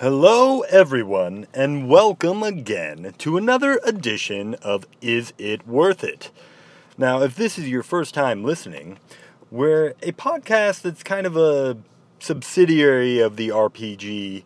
Hello, everyone, and welcome again to another edition of Is It Worth It? Now, if this is your first time listening, we're a podcast that's kind of a subsidiary of the RPG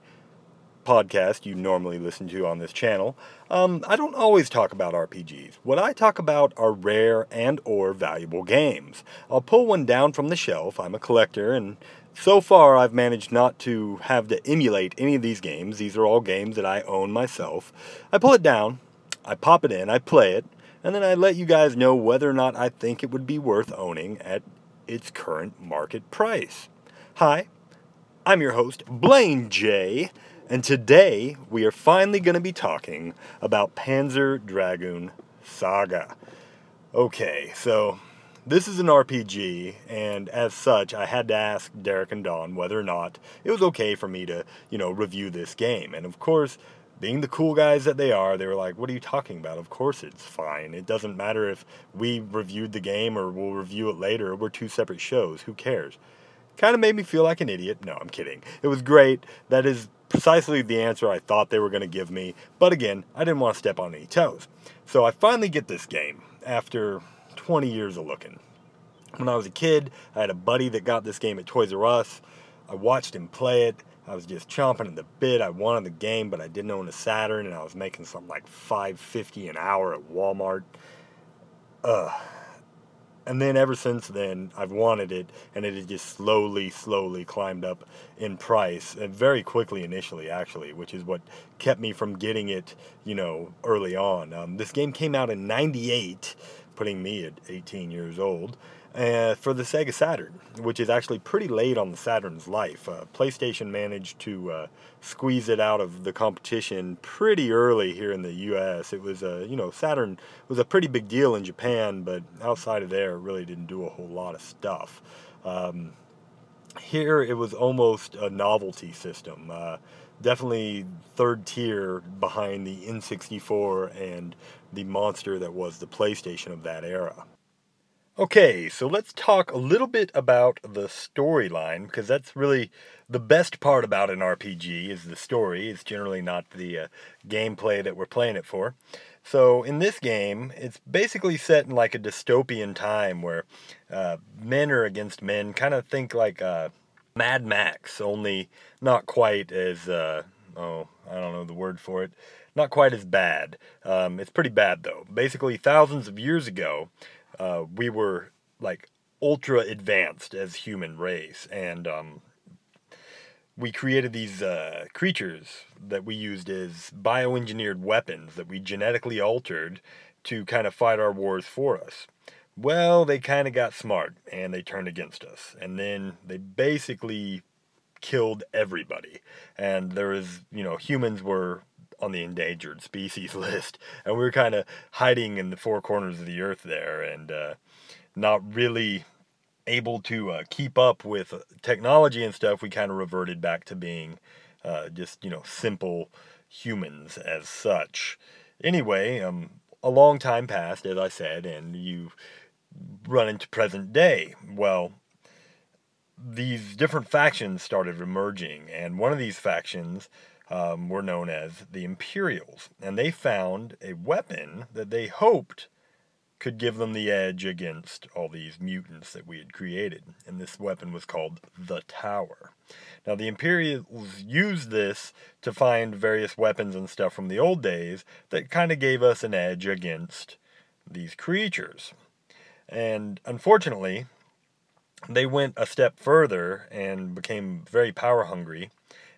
podcast you normally listen to on this channel. Um, I don't always talk about RPGs. What I talk about are rare and or valuable games. I'll pull one down from the shelf. I'm a collector and so far I've managed not to have to emulate any of these games. These are all games that I own myself. I pull it down, I pop it in, I play it, and then I let you guys know whether or not I think it would be worth owning at its current market price. Hi, I'm your host, Blaine J. And today we are finally going to be talking about Panzer Dragoon Saga. Okay, so this is an RPG, and as such, I had to ask Derek and Don whether or not it was okay for me to, you know, review this game. And of course, being the cool guys that they are, they were like, What are you talking about? Of course it's fine. It doesn't matter if we reviewed the game or we'll review it later. We're two separate shows. Who cares? Kind of made me feel like an idiot. No, I'm kidding. It was great. That is precisely the answer I thought they were going to give me, but again, I didn't want to step on any toes. So I finally get this game after 20 years of looking. When I was a kid, I had a buddy that got this game at Toys R Us. I watched him play it. I was just chomping at the bit. I wanted the game, but I didn't own a Saturn, and I was making something like 550 an hour at Walmart. Ugh, and then ever since then, I've wanted it, and it has just slowly, slowly climbed up in price, and very quickly initially, actually, which is what kept me from getting it, you know, early on. Um, this game came out in '98, putting me at 18 years old, uh, for the Sega Saturn, which is actually pretty late on the Saturn's life. Uh, PlayStation managed to uh, squeeze it out of the competition pretty early here in the U.S. It was a, you know, Saturn was a pretty big deal in Japan, but outside of there, it really didn't do a whole lot of stuff. Um, here, it was almost a novelty system. Uh, definitely third tier behind the N64 and the monster that was the PlayStation of that era. Okay, so let's talk a little bit about the storyline because that's really the best part about an RPG is the story. It's generally not the uh, gameplay that we're playing it for. So in this game, it's basically set in like a dystopian time where uh, men are against men. Kind of think like uh, Mad Max, only not quite as uh, oh I don't know the word for it. Not quite as bad. Um, it's pretty bad though. Basically, thousands of years ago, uh, we were like ultra advanced as human race, and um, we created these uh, creatures that we used as bioengineered weapons that we genetically altered to kind of fight our wars for us. Well, they kind of got smart and they turned against us, and then they basically killed everybody. And there was, you know, humans were on the endangered species list, and we were kind of hiding in the four corners of the earth there, and uh, not really able to uh, keep up with technology and stuff. We kind of reverted back to being uh, just you know simple humans as such. Anyway, um, a long time passed, as I said, and you run into present day. Well, these different factions started emerging, and one of these factions um, were known as the Imperials. And they found a weapon that they hoped could give them the edge against all these mutants that we had created. And this weapon was called the Tower. Now, the Imperials used this to find various weapons and stuff from the old days that kind of gave us an edge against these creatures. And unfortunately, they went a step further and became very power hungry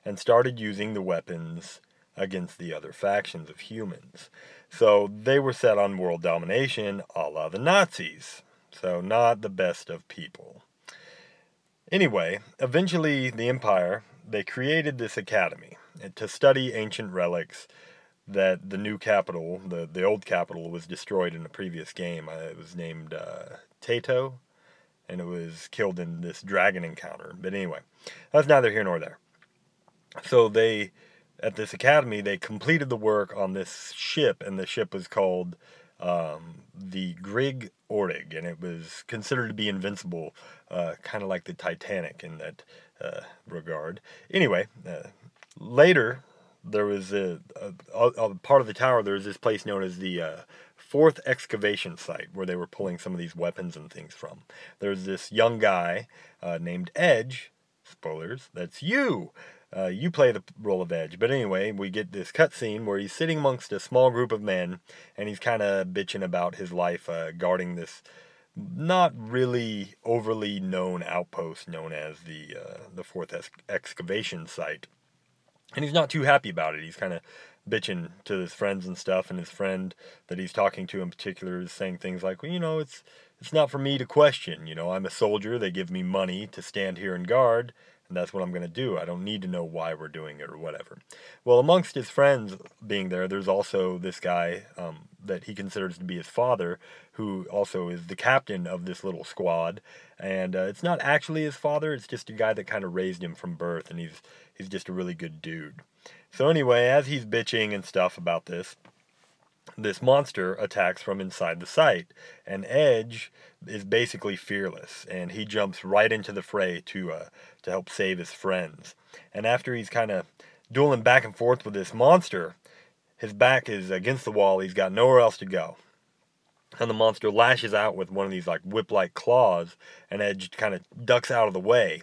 and started using the weapons against the other factions of humans. So they were set on world domination a la the Nazis. So, not the best of people. Anyway, eventually the Empire, they created this academy to study ancient relics that the new capital, the, the old capital, was destroyed in a previous game. Uh, it was named uh, Tato, and it was killed in this dragon encounter. But anyway, that's neither here nor there. So they, at this academy, they completed the work on this ship, and the ship was called um, the Grig Orig, and it was considered to be invincible, uh, kind of like the Titanic in that uh, regard. Anyway, uh, later, there was a, a, a, part of the tower. There was this place known as the uh, fourth excavation site where they were pulling some of these weapons and things from. There's this young guy uh, named Edge. Spoilers. That's you. Uh, you play the role of Edge. But anyway, we get this cutscene where he's sitting amongst a small group of men and he's kind of bitching about his life uh, guarding this not really overly known outpost known as the uh, the fourth ex- excavation site. And he's not too happy about it. He's kind of bitching to his friends and stuff, and his friend that he's talking to in particular is saying things like, "Well, you know, it's it's not for me to question. You know, I'm a soldier. They give me money to stand here and guard, and that's what I'm going to do. I don't need to know why we're doing it or whatever. Well, amongst his friends being there, there's also this guy um, that he considers to be his father, who also is the captain of this little squad. And uh, it's not actually his father; it's just a guy that kind of raised him from birth, and he's he's just a really good dude. So anyway, as he's bitching and stuff about this, this monster attacks from inside the site, and Edge is basically fearless, and he jumps right into the fray to uh, to help save his friends. And after he's kind of dueling back and forth with this monster, his back is against the wall. He's got nowhere else to go, and the monster lashes out with one of these like whip-like claws, and Edge kind of ducks out of the way,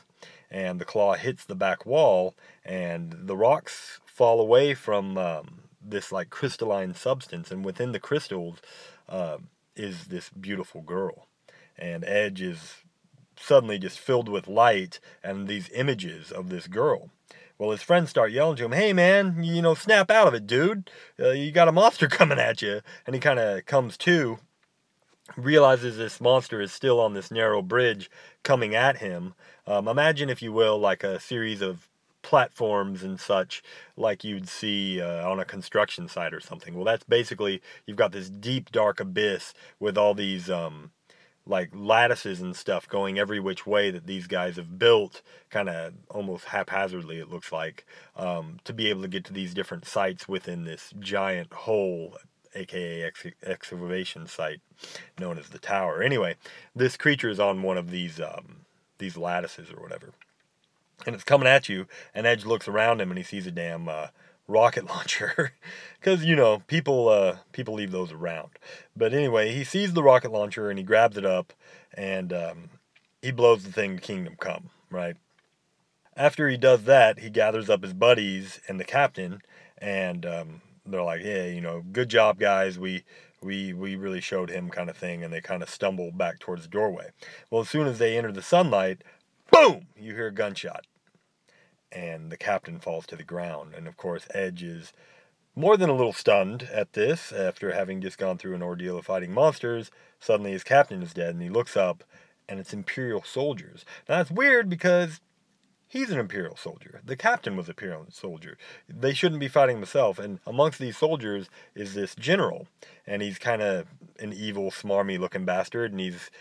and the claw hits the back wall, and the rocks fall away from. Um, this like crystalline substance, and within the crystals uh, is this beautiful girl. And Edge is suddenly just filled with light and these images of this girl. Well, his friends start yelling to him, "Hey, man, you know, snap out of it, dude! Uh, you got a monster coming at you!" And he kind of comes to, realizes this monster is still on this narrow bridge coming at him. Um, imagine, if you will, like a series of platforms and such like you'd see uh, on a construction site or something. Well, that's basically you've got this deep dark abyss with all these um, like lattices and stuff going every which way that these guys have built kind of almost haphazardly it looks like um, to be able to get to these different sites within this giant hole aka ex- excavation site known as the tower anyway this creature is on one of these um, these lattices or whatever and it's coming at you. And Edge looks around him and he sees a damn uh, rocket launcher, because you know people uh, people leave those around. But anyway, he sees the rocket launcher and he grabs it up and um, he blows the thing to Kingdom Come. Right. After he does that, he gathers up his buddies and the captain, and um, they're like, "Hey, you know, good job, guys. We." We, we really showed him kind of thing and they kind of stumble back towards the doorway. Well, as soon as they enter the sunlight, boom, you hear a gunshot and the captain falls to the ground. And of course, Edge is more than a little stunned at this after having just gone through an ordeal of fighting monsters. Suddenly, his captain is dead, and he looks up, and it's Imperial soldiers. Now, that's weird because He's an Imperial soldier. The captain was an Imperial soldier. They shouldn't be fighting himself. And amongst these soldiers is this general. And he's kind of an evil, smarmy looking bastard. And he's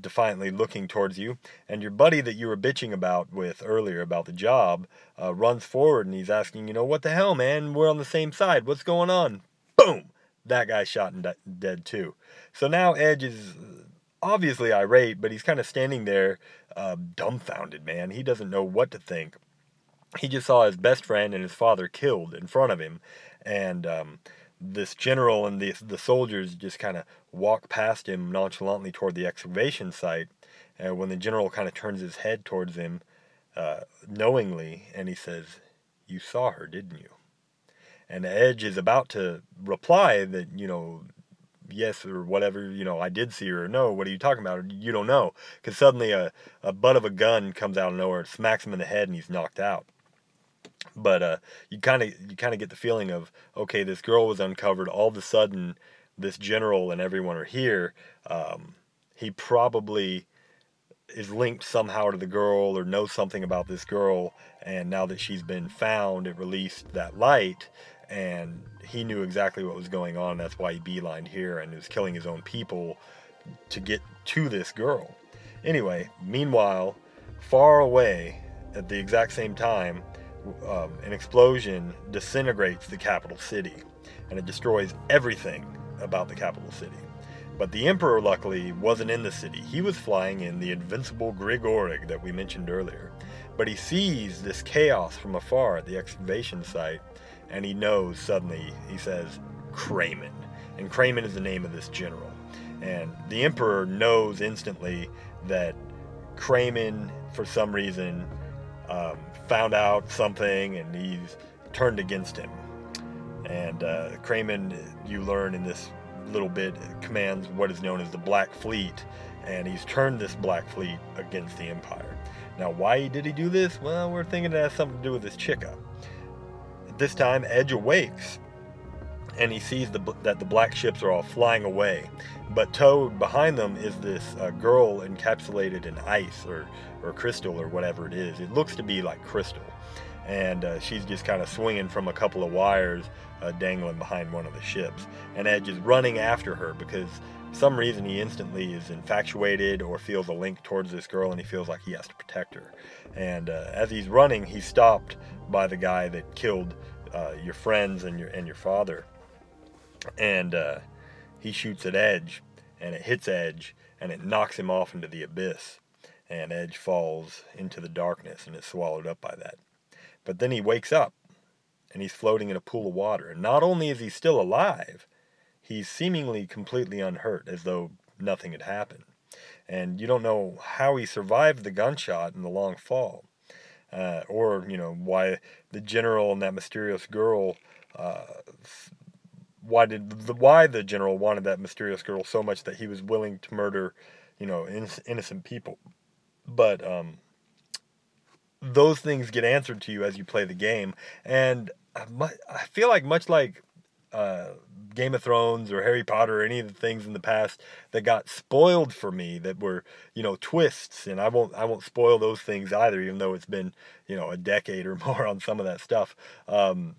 defiantly looking towards you. And your buddy that you were bitching about with earlier about the job uh, runs forward and he's asking, you know, what the hell, man? We're on the same side. What's going on? Boom! That guy's shot and de- dead too. So now Edge is obviously irate, but he's kind of standing there uh, dumbfounded, man. He doesn't know what to think. He just saw his best friend and his father killed in front of him, and um, this general and the the soldiers just kind of walk past him nonchalantly toward the excavation site. And when the general kind of turns his head towards him, uh, knowingly, and he says, "You saw her, didn't you?" And Edge is about to reply that you know yes or whatever, you know, I did see her or no, what are you talking about? You don't know. Because suddenly a, a butt of a gun comes out of nowhere, and smacks him in the head, and he's knocked out. But uh, you kind of you kind of get the feeling of okay, this girl was uncovered. All of a sudden, this general and everyone are here. Um, he probably is linked somehow to the girl or knows something about this girl. And now that she's been found, it released that light and he knew exactly what was going on. That's why he beelined here and was killing his own people to get to this girl. Anyway, meanwhile, far away at the exact same time, um, an explosion disintegrates the capital city and it destroys everything about the capital city. But the Emperor, luckily, wasn't in the city. He was flying in the invincible Grigorig that we mentioned earlier. But he sees this chaos from afar at the excavation site, and he knows suddenly, he says, Craymen. And Craymen is the name of this general. And the Emperor knows instantly that Craymen, for some reason, um, found out something and he's turned against him. And uh, Craymen, you learn in this little bit, commands what is known as the Black Fleet, and he's turned this Black Fleet against the Empire. Now, why did he do this? Well, we're thinking it has something to do with his chica. This time, Edge awakes and he sees the, that the black ships are all flying away. But towed behind them is this uh, girl encapsulated in ice or, or crystal or whatever it is. It looks to be like crystal. And uh, she's just kind of swinging from a couple of wires uh, dangling behind one of the ships. And Edge is running after her because some reason he instantly is infatuated or feels a link towards this girl and he feels like he has to protect her. And uh, as he's running, he's stopped by the guy that killed uh, your friends and your and your father. And uh, he shoots at Edge, and it hits Edge, and it knocks him off into the abyss. And Edge falls into the darkness and is swallowed up by that. But then he wakes up, and he's floating in a pool of water. And not only is he still alive, he's seemingly completely unhurt, as though nothing had happened. And you don't know how he survived the gunshot and the long fall, uh, or you know why the general and that mysterious girl. Uh, why did the why the general wanted that mysterious girl so much that he was willing to murder, you know, innocent people. But um, those things get answered to you as you play the game, and I feel like much like uh, Game of Thrones or Harry Potter or any of the things in the past that got spoiled for me that were you know twists. And I won't I won't spoil those things either even though it's been you know a decade or more on some of that stuff. Um,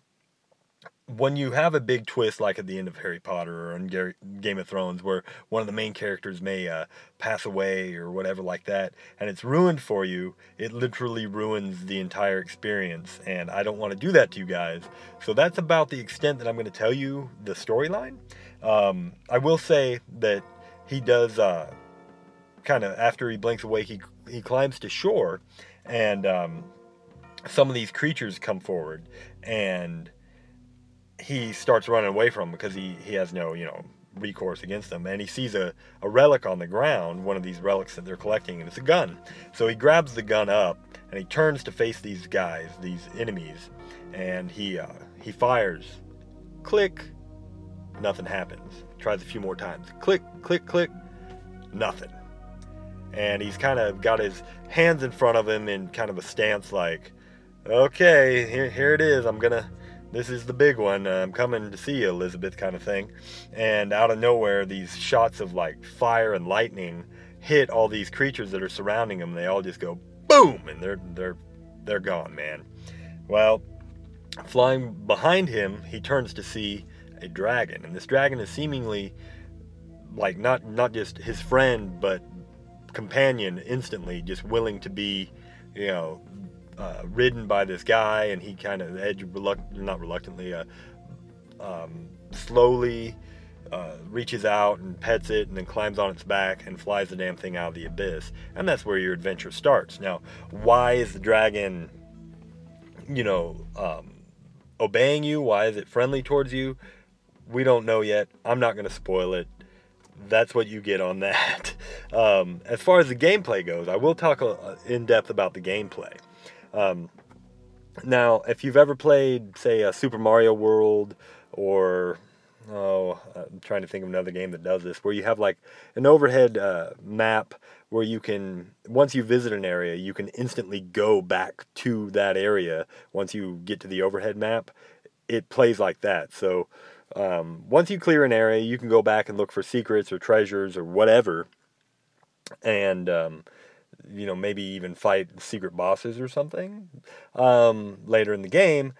when you have a big twist like at the end of Harry Potter or in Game of Thrones where one of the main characters may uh, pass away or whatever like that and it's ruined for you it literally ruins the entire experience and I don't want to do that to you guys. So that's about the extent that I'm going to tell you the storyline. Um, I will say that he does uh, kind of after he blinks awake he, he climbs to shore and um, some of these creatures come forward and he starts running away from them because he, he has no, you know, recourse against them. And he sees a, a relic on the ground, one of these relics that they're collecting, and it's a gun. So he grabs the gun up and he turns to face these guys, these enemies, and he uh, he fires. Click. Nothing happens. Tries a few more times. Click, click, click. Nothing. And he's kind of got his hands in front of him in kind of a stance like, okay, here, here it is. I'm gonna this is the big one. Uh, I'm coming to see you, Elizabeth, kind of thing. And out of nowhere, these shots of like fire and lightning hit all these creatures that are surrounding them. They all just go boom, and they're they're they're gone, man. Well, flying behind him, he turns to see a dragon, and this dragon is seemingly like not not just his friend, but companion instantly, just willing to be, you know, uh, ridden by this guy, and he kind of edge not reluctantly, uh, um, slowly uh, reaches out and pets it, and then climbs on its back and flies the damn thing out of the abyss. And that's where your adventure starts. Now, why is the dragon, you know, um, obeying you? Why is it friendly towards you? We don't know yet. I'm not going to spoil it that's what you get on that. Um, as far as the gameplay goes, I will talk uh, in depth about the gameplay. Um, now, if you've ever played, say, a Super Mario World or oh, I'm trying to think of another game that does this, where you have like an overhead uh, map where you can, once you visit an area, you can instantly go back to that area once you get to the overhead map. It plays like that. So um, once you clear an area, you can go back and look for secrets or treasures or whatever. And um, you know, maybe even fight secret bosses or something um, later in the game.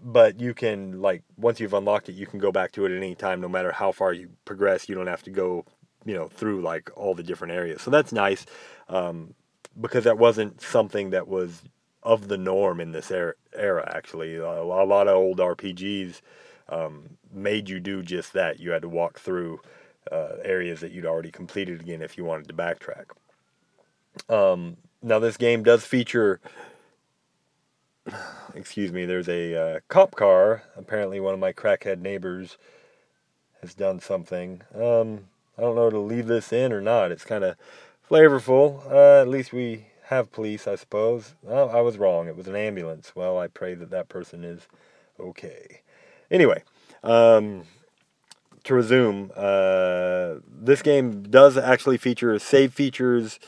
But you can, like, once you've unlocked it, you can go back to it at any time, no matter how far you progress. You don't have to go, you know, through like all the different areas. So that's nice um, because that wasn't something that was of the norm in this era, era actually. A, lot of old RPGs um, made you do just that. You had to walk through uh, areas that you'd already completed again if you wanted to backtrack. Um, now, this game does feature, excuse me, there's a uh, cop car. Apparently, one of my crackhead neighbors has done something. Um, I don't know to leave this in or not. It's kind of flavorful. Uh, at least we have police, I suppose. Oh, I was wrong. It was an ambulance. Well, I pray that that person is okay. Anyway, um, to resume, uh, this game does actually feature save features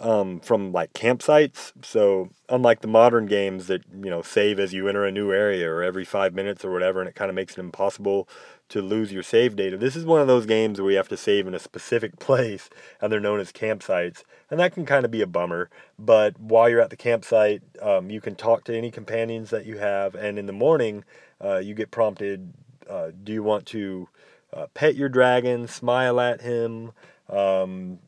um, from like campsites. So unlike the modern games that you know save as you enter a new area or every five minutes or whatever, and it kind of makes it impossible to lose your save data. This is one of those games where you have to save in a specific place, and they're known as campsites, and that can kind of be a bummer. But while you're at the campsite, um, you can talk to any companions that you have, and in the morning, uh, you get prompted: uh, Do you want to uh, pet your dragon, smile at him? Um,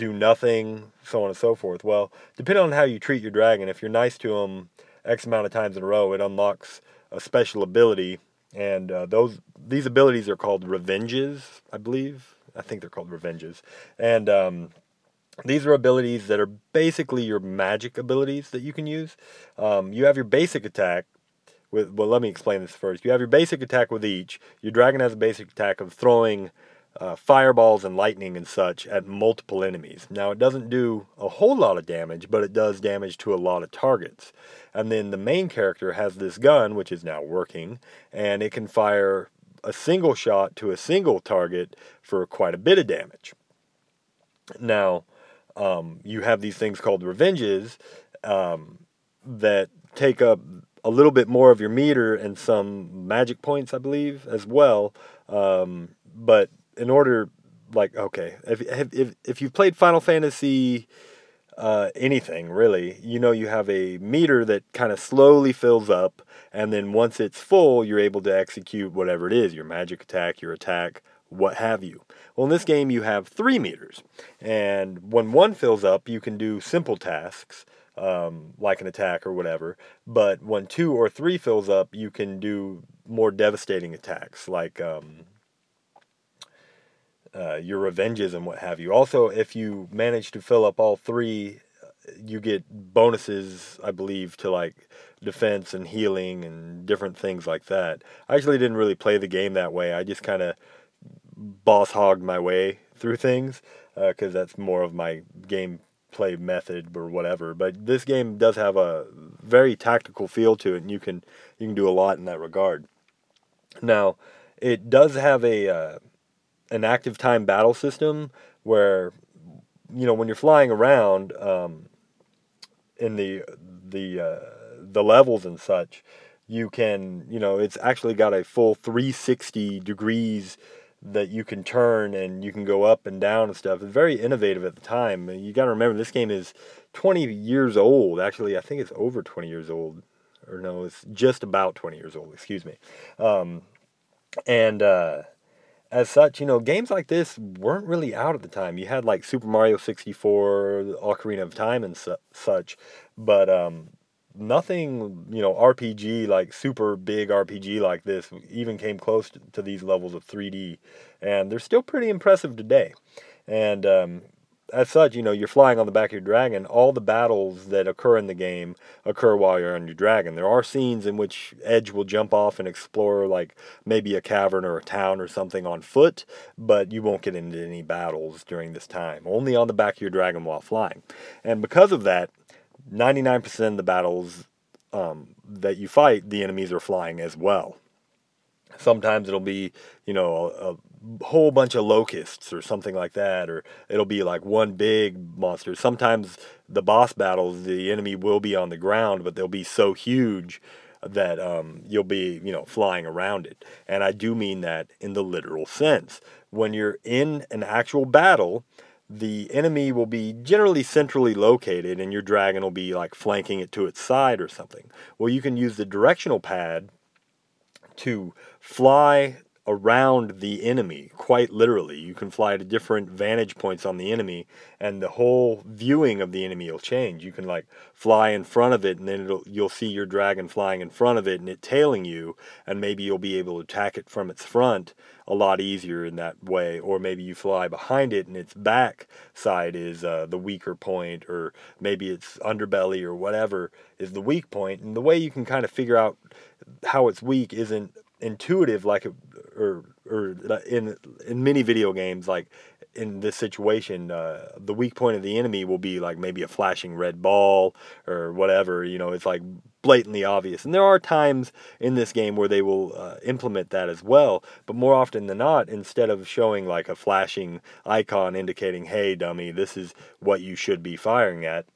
do nothing, so on and so forth. Well, depending on how you treat your dragon, if you're nice to him X amount of times in a row, it unlocks a special ability, and uh, those these abilities are called revenges, I believe. I think they're called revenges, and um, these are abilities that are basically your magic abilities that you can use. Um, you have your basic attack. With well, let me explain this first. You have your basic attack with each. Your dragon has a basic attack of throwing uh, fireballs and lightning and such at multiple enemies. Now, it doesn't do a whole lot of damage, but it does damage to a lot of targets. And then the main character has this gun, which is now working, and it can fire a single shot to a single target for quite a bit of damage. Now, um, you have these things called revenges um, that take up a little bit more of your meter and some magic points, I believe, as well. Um, but in order, like, okay, if if if you've played Final Fantasy, uh, anything really, you know, you have a meter that kind of slowly fills up, and then once it's full, you're able to execute whatever it is, your magic attack, your attack, what have you. Well, in this game, you have three meters, and when one fills up, you can do simple tasks. Um, like an attack or whatever. But when two or three fills up, you can do more devastating attacks, like um, uh, your revenges and what have you. Also, if you manage to fill up all three, you get bonuses, I believe, to like defense and healing and different things like that. I actually didn't really play the game that way. I just kind of boss hogged my way through things because uh, that's more of my gameplay method or whatever. But this game does have a very tactical feel to it, and you can you can do a lot in that regard. Now, it does have a uh, an active time battle system where you know when you're flying around um, in the the uh, the levels and such you can you know it's actually got a full 360 degrees that you can turn and you can go up and down and stuff. It's very innovative at the time. You got to remember this game is 20 years old. Actually i think it's over 20 years old. Or no it's just about 20 years old. Excuse me. Um, and uh, as such, you know, games like this weren't really out at the time. You had like Super Mario 64, Ocarina of Time, and su- such, but um, nothing, you know, RPG like super big RPG like this even came close to, to these levels of 3D, and they're still pretty impressive today. And um, as such, you know, you're flying on the back of your dragon. All the battles that occur in the game occur while you're on your dragon. There are scenes in which Edge will jump off and explore, like maybe a cavern or a town or something on foot, but you won't get into any battles during this time. Only on the back of your dragon while flying. And because of that, 99% of the battles um, that you fight, the enemies are flying as well. Sometimes it'll be, you know, a, whole bunch of locusts or something like that, or it'll be like one big monster. Sometimes the boss battles, the enemy will be on the ground, but they'll be so huge that um, you'll be, you know, flying around it. And I do mean that in the literal sense. When you're in an actual battle, the enemy will be generally centrally located and your dragon will be like flanking it to its side or something. Well, you can use the directional pad to fly around the enemy, quite literally. You can fly to different vantage points on the enemy, and the whole viewing of the enemy will change. You can like fly in front of it, and then it'll, you'll see your dragon flying in front of it and it tailing you, and maybe you'll be able to attack it from its front a lot easier in that way. Or maybe you fly behind it, and its back side is uh, the weaker point, or maybe its underbelly or whatever is the weak point. And the way you can kind of figure out how it's weak isn't intuitive like or or in in many video games like in this situation uh, the weak point of the enemy will be like maybe a flashing red ball or whatever you know it's like blatantly obvious. And there are times in this game where they will uh, implement that as well but more often than not instead of showing like a flashing icon indicating hey dummy this is what you should be firing at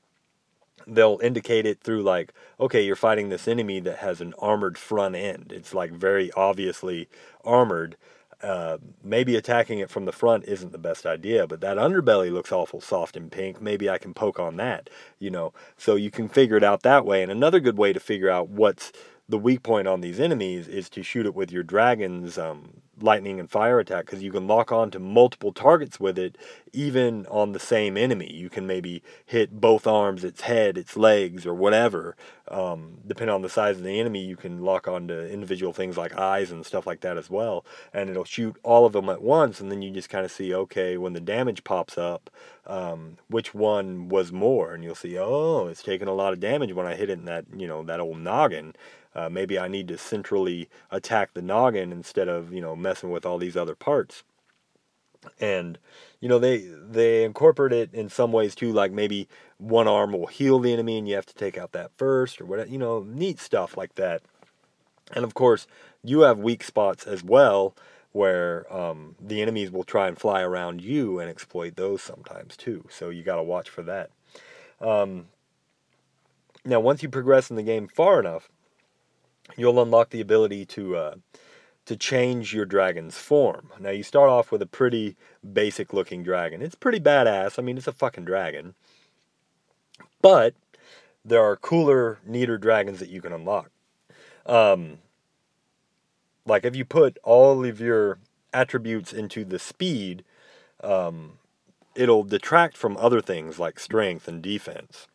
they'll indicate it through like okay you're fighting this enemy that has an armored front end. It's like very obviously armored. Uh, maybe attacking it from the front isn't the best idea but that underbelly looks awful soft and pink. Maybe i can poke on that you know? So you can figure it out that way. And another good way to figure out what's the weak point on these enemies is to shoot it with your dragon's um, lightning and fire attack because you can lock on to multiple targets with it, even on the same enemy. You can maybe hit both arms, its head, its legs, or whatever. Um, depending on the size of the enemy, you can lock on to individual things like eyes and stuff like that as well. And it'll shoot all of them at once, and then you just kind of see, okay, when the damage pops up, um, which one was more, and you'll see, oh, it's taking a lot of damage when I hit it in that, you know, that old noggin. Uh, maybe I need to centrally attack the noggin instead of you know messing with all these other parts. And you know they they incorporate it in some ways too, like maybe one arm will heal the enemy and you have to take out that first or whatever. You know, neat stuff like that. And of course, you have weak spots as well where um, the enemies will try and fly around you and exploit those sometimes too. So you got to watch for that. Um, now, once you progress in the game far enough, you'll unlock the ability to uh, to change your dragon's form. Now you start off with a pretty basic looking dragon. It's pretty badass. I mean, it's a fucking dragon. But there are cooler, neater dragons that you can unlock. Um, like if you put all of your attributes into the speed, um, it'll detract from other things like strength and defense.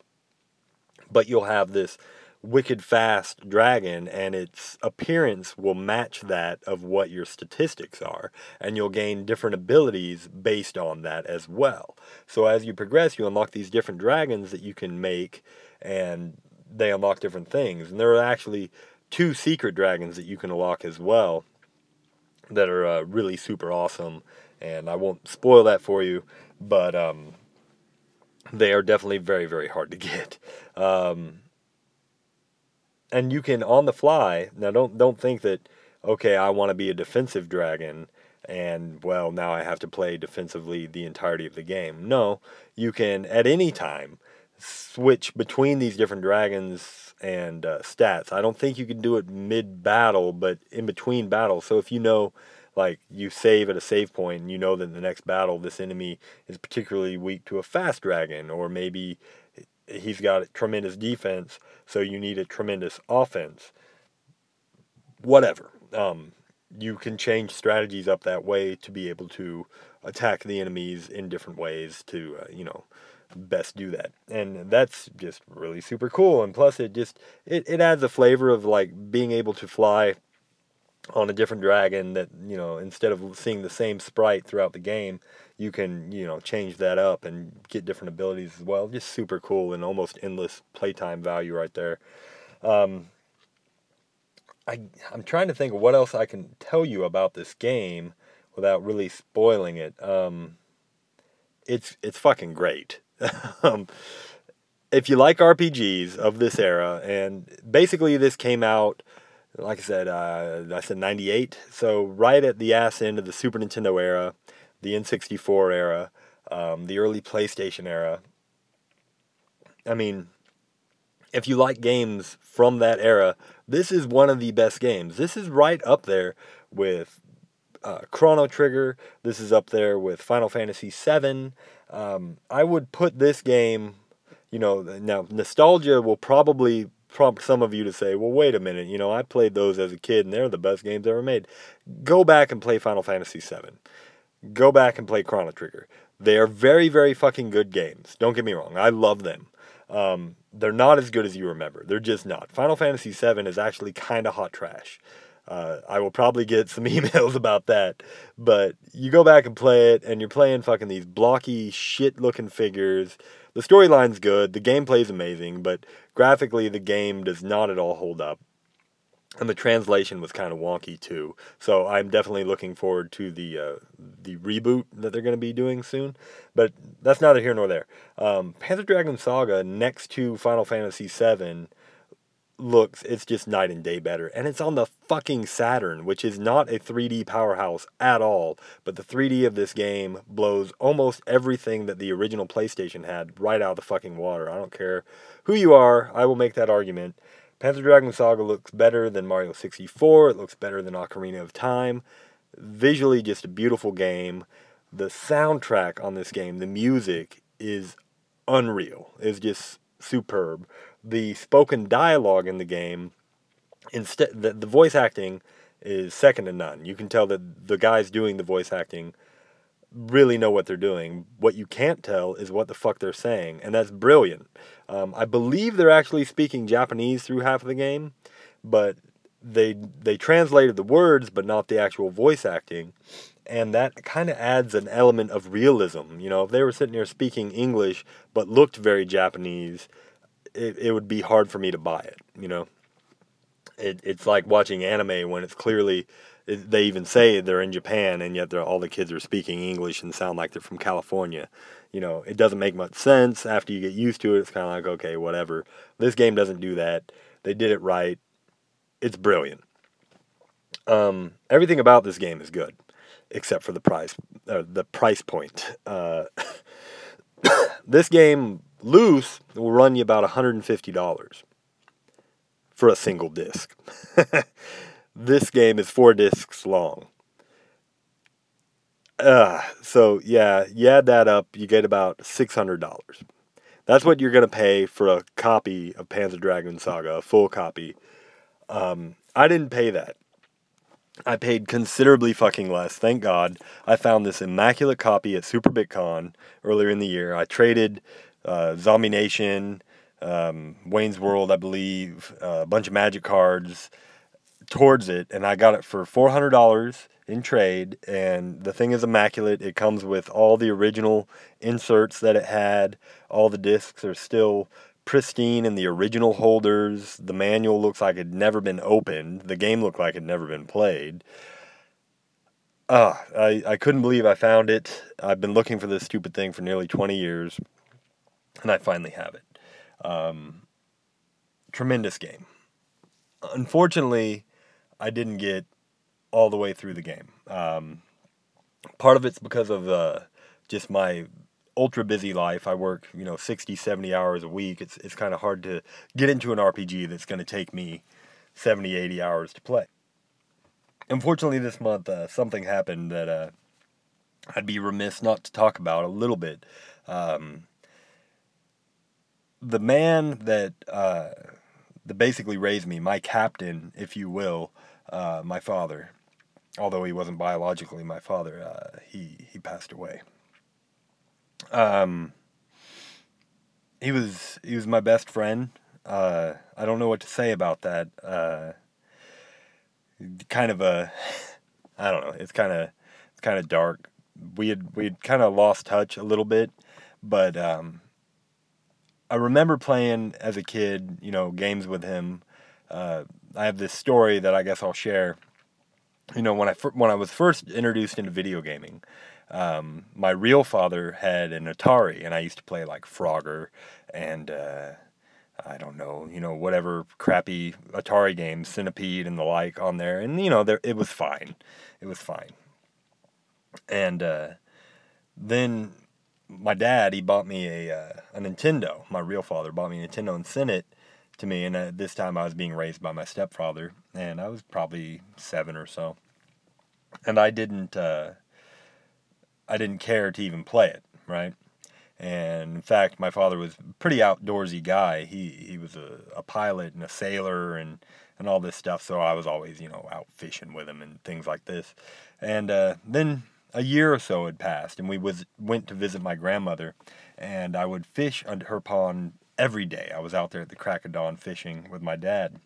But you'll have this wicked fast dragon and its appearance will match that of what your statistics are and you'll gain different abilities based on that as well. So as you progress you unlock these different dragons that you can make and they unlock different things. And there are actually two secret dragons that you can unlock as well that are uh, really super awesome and i won't spoil that for you but um, they are definitely very very hard to get. Um, and you can on the fly. Now don't don't think that okay, I want to be a defensive dragon and well, now I have to play defensively the entirety of the game. No, you can at any time switch between these different dragons and uh, stats. I don't think you can do it mid battle, but in between battles. So if you know like you save at a save point and you know that in the next battle this enemy is particularly weak to a fast dragon or maybe he's got a tremendous defense, so you need a tremendous offense. Whatever. Um, you can change strategies up that way to be able to attack the enemies in different ways to, uh, you know, best do that. And that's just really super cool. And plus, it just it, it adds a flavor of like being able to fly on a different dragon that you know instead of seeing the same sprite throughout the game you can you know change that up and get different abilities as well. Just super cool and almost endless playtime value right there. Um, I, i'm trying to think of what else i can tell you about this game without really spoiling it. Um, it's it's fucking great. Um, if you like rpgs of this era and basically this came out like I said, uh, I said 98. So right at the ass end of the Super Nintendo era, the N64 era, um, the early PlayStation era. I mean, if you like games from that era, this is one of the best games. This is right up there with uh, Chrono Trigger. This is up there with Final Fantasy VII. Um, I would put this game, you know, now nostalgia will probably prompt some of you to say, well, wait a minute, you know, I played those as a kid and they're the best games ever made. Go back and play Final Fantasy VII. Go back and play Chrono Trigger. They are very, very fucking good games. Don't get me wrong. I love them. Um, they're not as good as you remember. They're just not. Final Fantasy VII is actually kind of hot trash. Uh, I will probably get some emails about that, but you go back and play it, and you're playing fucking these blocky, shit looking figures. The storyline's good, the gameplay's amazing, but graphically, the game does not at all hold up. And the translation was kind of wonky too. So I'm definitely looking forward to the uh, the reboot that they're going to be doing soon. But that's neither here nor there. Um, Panzer Dragoon Saga next to Final Fantasy VII looks it's just night and day better and it's on the fucking Saturn which is not a 3D powerhouse at all but the 3D of this game blows almost everything that the original PlayStation had right out of the fucking water I don't care who you are I will make that argument Panzer Dragoon Saga looks better than Mario 64 it looks better than Ocarina of Time. Visually just a beautiful game. The soundtrack on this game the music is unreal. It's just superb. The spoken dialogue in the game, instead the, the voice acting is second to none. You can tell that the guys doing the voice acting really know what they're doing. What you can't tell is what the fuck they're saying, and that's brilliant. Um, I believe they're actually speaking Japanese through half of the game, but they they translated the words, but not the actual voice acting, and that kind of adds an element of realism. You know, if they were sitting there speaking English but looked very Japanese, it, it would be hard for me to buy it. You know, it, it's like watching anime when it's clearly they even say they're in Japan and yet all the kids are speaking English and sound like they're from California. You know, it doesn't make much sense. After you get used to it, it's kind of like okay, whatever. This game doesn't do that. They did it right. It's brilliant. Um, everything about this game is good, except for the price. Uh, the price point. Uh, this game Loose will run you about $150 for a single disc. this game is four discs long. Uh, so yeah, you add that up, you get about $600. That's what you're going to pay for a copy of Panzer Dragoon Saga, a full copy. Um, I didn't pay that. I paid considerably fucking less. Thank God. I found this immaculate copy at Super BitCon earlier in the year. I traded uh, Zombie Nation, um, Wayne's World, I believe, uh, a bunch of Magic cards towards it, and I got it for four hundred dollars in trade. And the thing is immaculate. It comes with all the original inserts that it had. All the discs are still pristine in the original holders. The manual looks like it had never been opened. The game looked like it never been played. Ah, I, I couldn't believe I found it. I've been looking for this stupid thing for nearly 20 years and I finally have it. Um, tremendous game. Unfortunately, I didn't get all the way through the game. Um, part of it's because of uh, just my ultra busy life. I work, you know, 60, 70 hours a week. It's, it's kind of hard to get into an RPG that's going to take me 70, 80 hours to play. Unfortunately, this month, uh, something happened that uh, I'd be remiss not to talk about a little bit. Um, the man that uh, that basically raised me, my captain, if you will, uh, my father, although he wasn't biologically my father, uh, he he passed away. Um, he was he was my best friend. Uh, I don't know what to say about that. Uh, kind of a, I don't know. It's kind of it's kind of dark. We had we had kind of lost touch a little bit, but um, I remember playing as a kid, you know, games with him. Uh, I have this story that I guess I'll share. You know, when I when I was first introduced into video gaming, um, my real father had an Atari, and I used to play like Frogger and uh, I don't know, you know, whatever crappy Atari games, Centipede and the like on there, and you know, there it was fine, it was fine. And uh, then my dad he bought me a uh, a Nintendo. My real father bought me a Nintendo and sent it to me. And uh, this time I was being raised by my stepfather, and I was probably seven or so. And I didn't uh, I didn't care to even play it, right? And in fact, my father was a pretty outdoorsy guy. He he was a, a pilot and a sailor and and all this stuff. So I was always you know out fishing with him and things like this. And uh, then a year or so had passed, and we was went to visit my grandmother, and I would fish under her pond every day. I was out there at the crack of dawn fishing with my dad.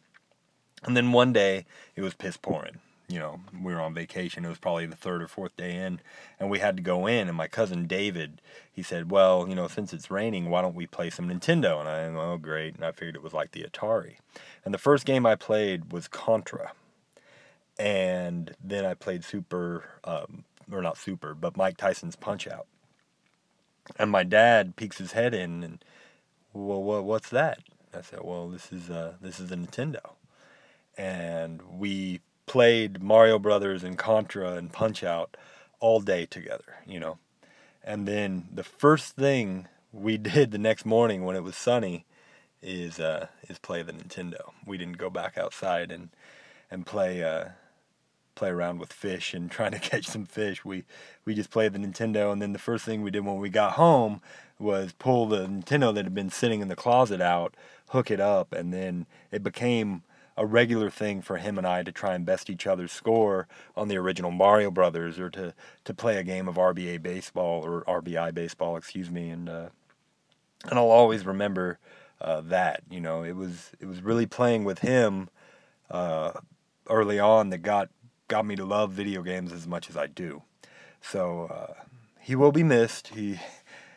And then one day it was piss pouring. You know, we were on vacation. It was probably the third or fourth day in, and we had to go in. And my cousin David, he said, "Well, you know, since it's raining, why don't we play some Nintendo?" And I, oh, great. And I figured it was like the Atari. And the first game I played was Contra. And then I played Super, um, or not Super, but Mike Tyson's Punch Out. And my dad peeks his head in and well, what, what's that? I said, well, this is uh, this is a Nintendo, and we played Mario Brothers and Contra and Punch Out all day together, you know. And then the first thing we did the next morning when it was sunny is uh, is play the Nintendo. We didn't go back outside and and play uh, play around with fish and trying to catch some fish. We we just played the Nintendo, and then the first thing we did when we got home was pull the Nintendo that had been sitting in the closet out, hook it up, and then it became a regular thing for him and I to try and best each other's score on the original Mario Brothers, or to to play a game of RBA baseball or RBI baseball, excuse me, and uh, and I'll always remember uh, that. You know, it was it was really playing with him uh, early on that got got me to love video games as much as I do. So uh, he will be missed. He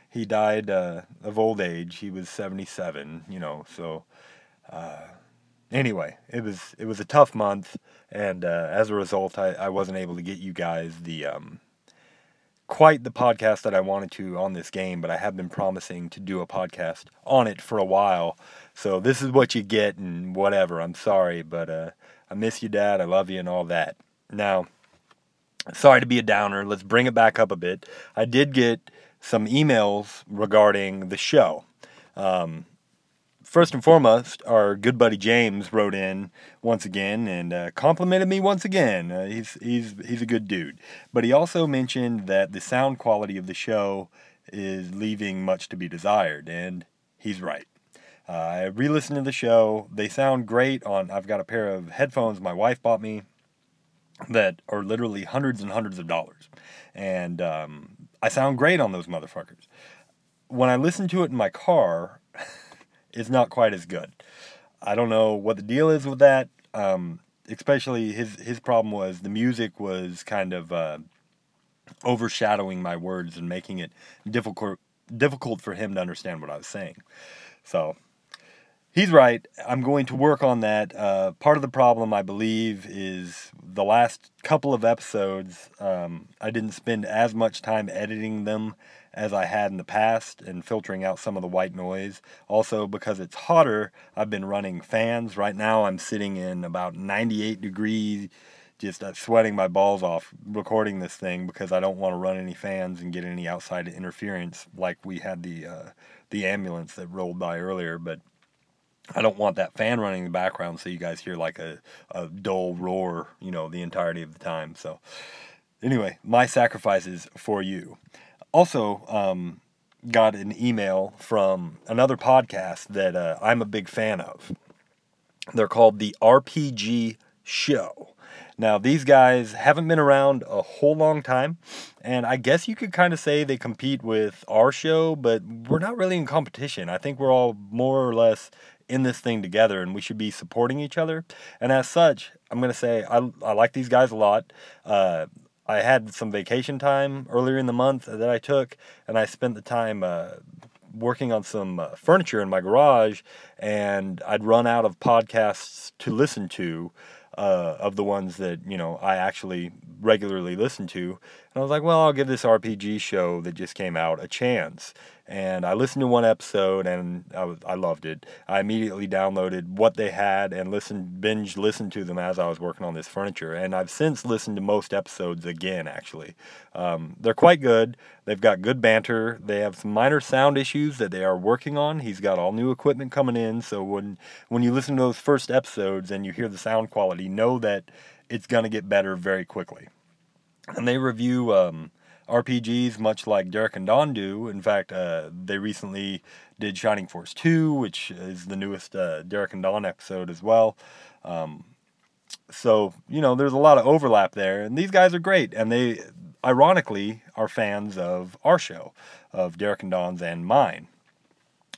he died uh, of old age. He was 77, you know. So uh, anyway, it was it was a tough month, and uh, as a result, I, I wasn't able to get you guys the um, quite the podcast that I wanted to on this game. But I have been promising to do a podcast on it for a while. So this is what you get, and whatever. I'm sorry, but uh, I miss you, Dad. I love you, and all that. Now, sorry to be a downer. Let's bring it back up a bit. I did get some emails regarding the show. Um, first and foremost, our good buddy James wrote in once again and uh, complimented me once again. Uh, he's he's he's a good dude, but he also mentioned that the sound quality of the show is leaving much to be desired, and he's right. Uh, I re-listened to the show. They sound great on. I've got a pair of headphones my wife bought me that are literally hundreds and hundreds of dollars. And um, I sound great on those motherfuckers. When I listen to it in my car, it's not quite as good. I don't know what the deal is with that. Um, especially his his problem was the music was kind of uh, overshadowing my words and making it difficult difficult for him to understand what I was saying. So he's right. I'm going to work on that. Uh, part of the problem, I believe, is the last couple of episodes. Um, I didn't spend as much time editing them as I had in the past and filtering out some of the white noise. Also, because it's hotter, I've been running fans. Right now, I'm sitting in about 98 degrees, just uh, sweating my balls off recording this thing because I don't want to run any fans and get any outside interference like we had the uh, the ambulance that rolled by earlier. But I don't want that fan running in the background so you guys hear like a, a dull roar, you know, the entirety of the time. So, anyway, my sacrifices for you. Also, um, got an email from another podcast that uh, I'm a big fan of. They're called the RPG Show. Now, these guys haven't been around a whole long time, and I guess you could kind of say they compete with our show, but we're not really in competition. I think we're all more or less in this thing together and we should be supporting each other. And as such, I'm going to say I, I like these guys a lot. Uh, I had some vacation time earlier in the month that I took, and I spent the time uh, working on some uh, furniture in my garage, and I'd run out of podcasts to listen to. Uh, of the ones that you know I actually regularly listen to, and I was like, well, I'll give this RPG show that just came out a chance and I listened to one episode and I, was, I loved it. I immediately downloaded what they had and listened, binge listened to them as I was working on this furniture. And I've since listened to most episodes again, actually. Um, they're quite good. They've got good banter. They have some minor sound issues that they are working on. He's got all new equipment coming in. So when, when you listen to those first episodes and you hear the sound quality, know that it's going to get better very quickly. And they review um, RPGs, much like Derek and Don do. In fact, uh, they recently did Shining Force 2, which is the newest uh, Derek and Don episode as well. Um, so, you know, there's a lot of overlap there, and these guys are great, and they, ironically, are fans of our show, of Derek and Don's and mine.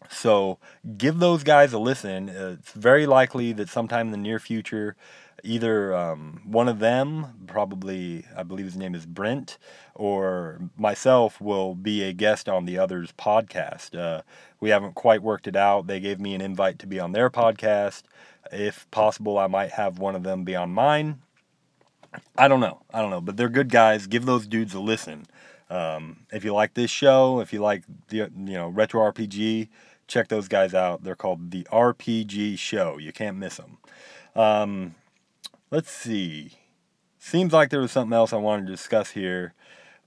So give those guys a listen. It's very likely that sometime in the near future, either um, one of them, probably I believe his name is Brent, or myself will be a guest on the other's podcast. Uh, we haven't quite worked it out. They gave me an invite to be on their podcast. If possible, I might have one of them be on mine. I don't know. I don't know, but they're good guys. Give those dudes a listen. Um, if you like this show, if you like the you know retro RPG, check those guys out. They're called the RPG Show. You can't miss them. Um, let's see. Seems like there was something else I wanted to discuss here,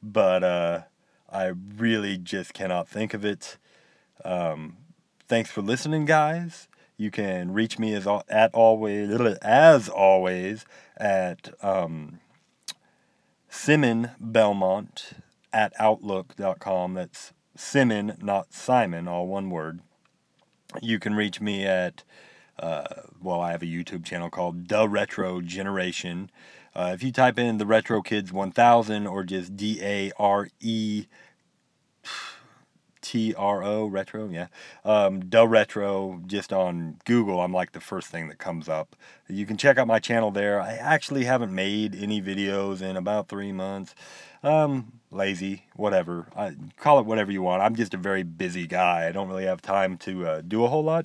but uh, I really just cannot think of it. Um, thanks for listening, guys. You can reach me as at always as always at um, Simon Belmont at outlook.com. That's Simon, not Simon, all one word. You can reach me at, uh, well, I have a YouTube channel called The Retro Generation. Uh, if you type in the Retro Kids 1000 or just D A R E T R O retro, yeah. Um, retro just on Google. I'm like the first thing that comes up. You can check out my channel there. I actually haven't made any videos in about three months. Um, lazy, whatever. I, call it whatever you want. I'm just a very busy guy. I don't really have time to uh, do a whole lot.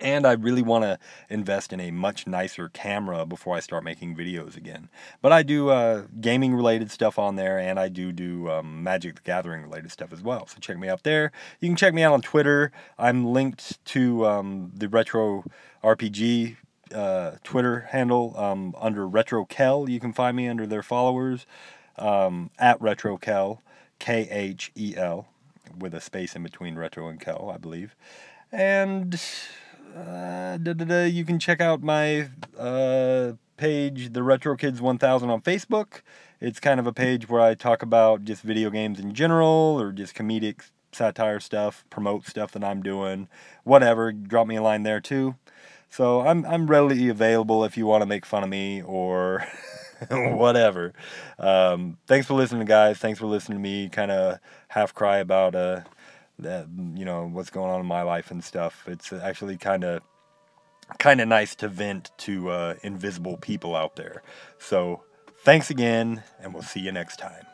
And I really want to invest in a much nicer camera before I start making videos again. But I do uh, gaming related stuff on there, and I do do um, Magic the Gathering related stuff as well. So check me out there. You can check me out on Twitter. I'm linked to um, the Retro RPG uh, Twitter handle um, under Retro Khel. You can find me under their followers um, at RetroKhel, K H E L, with a space in between Retro and Khel, I believe. And uh, you can check out my uh, page, the Retro Kids 1000 on Facebook. It's kind of a page where I talk about just video games in general or just comedic satire stuff, promote stuff that I'm doing, whatever. Drop me a line there too. So I'm I'm readily available if you want to make fun of me or whatever. Um, thanks for listening, guys. Thanks for listening to me kind of half cry about uh, that you know what's going on in my life and stuff. It's actually kind of kind of nice to vent to uh, invisible people out there. So thanks again, and we'll see you next time.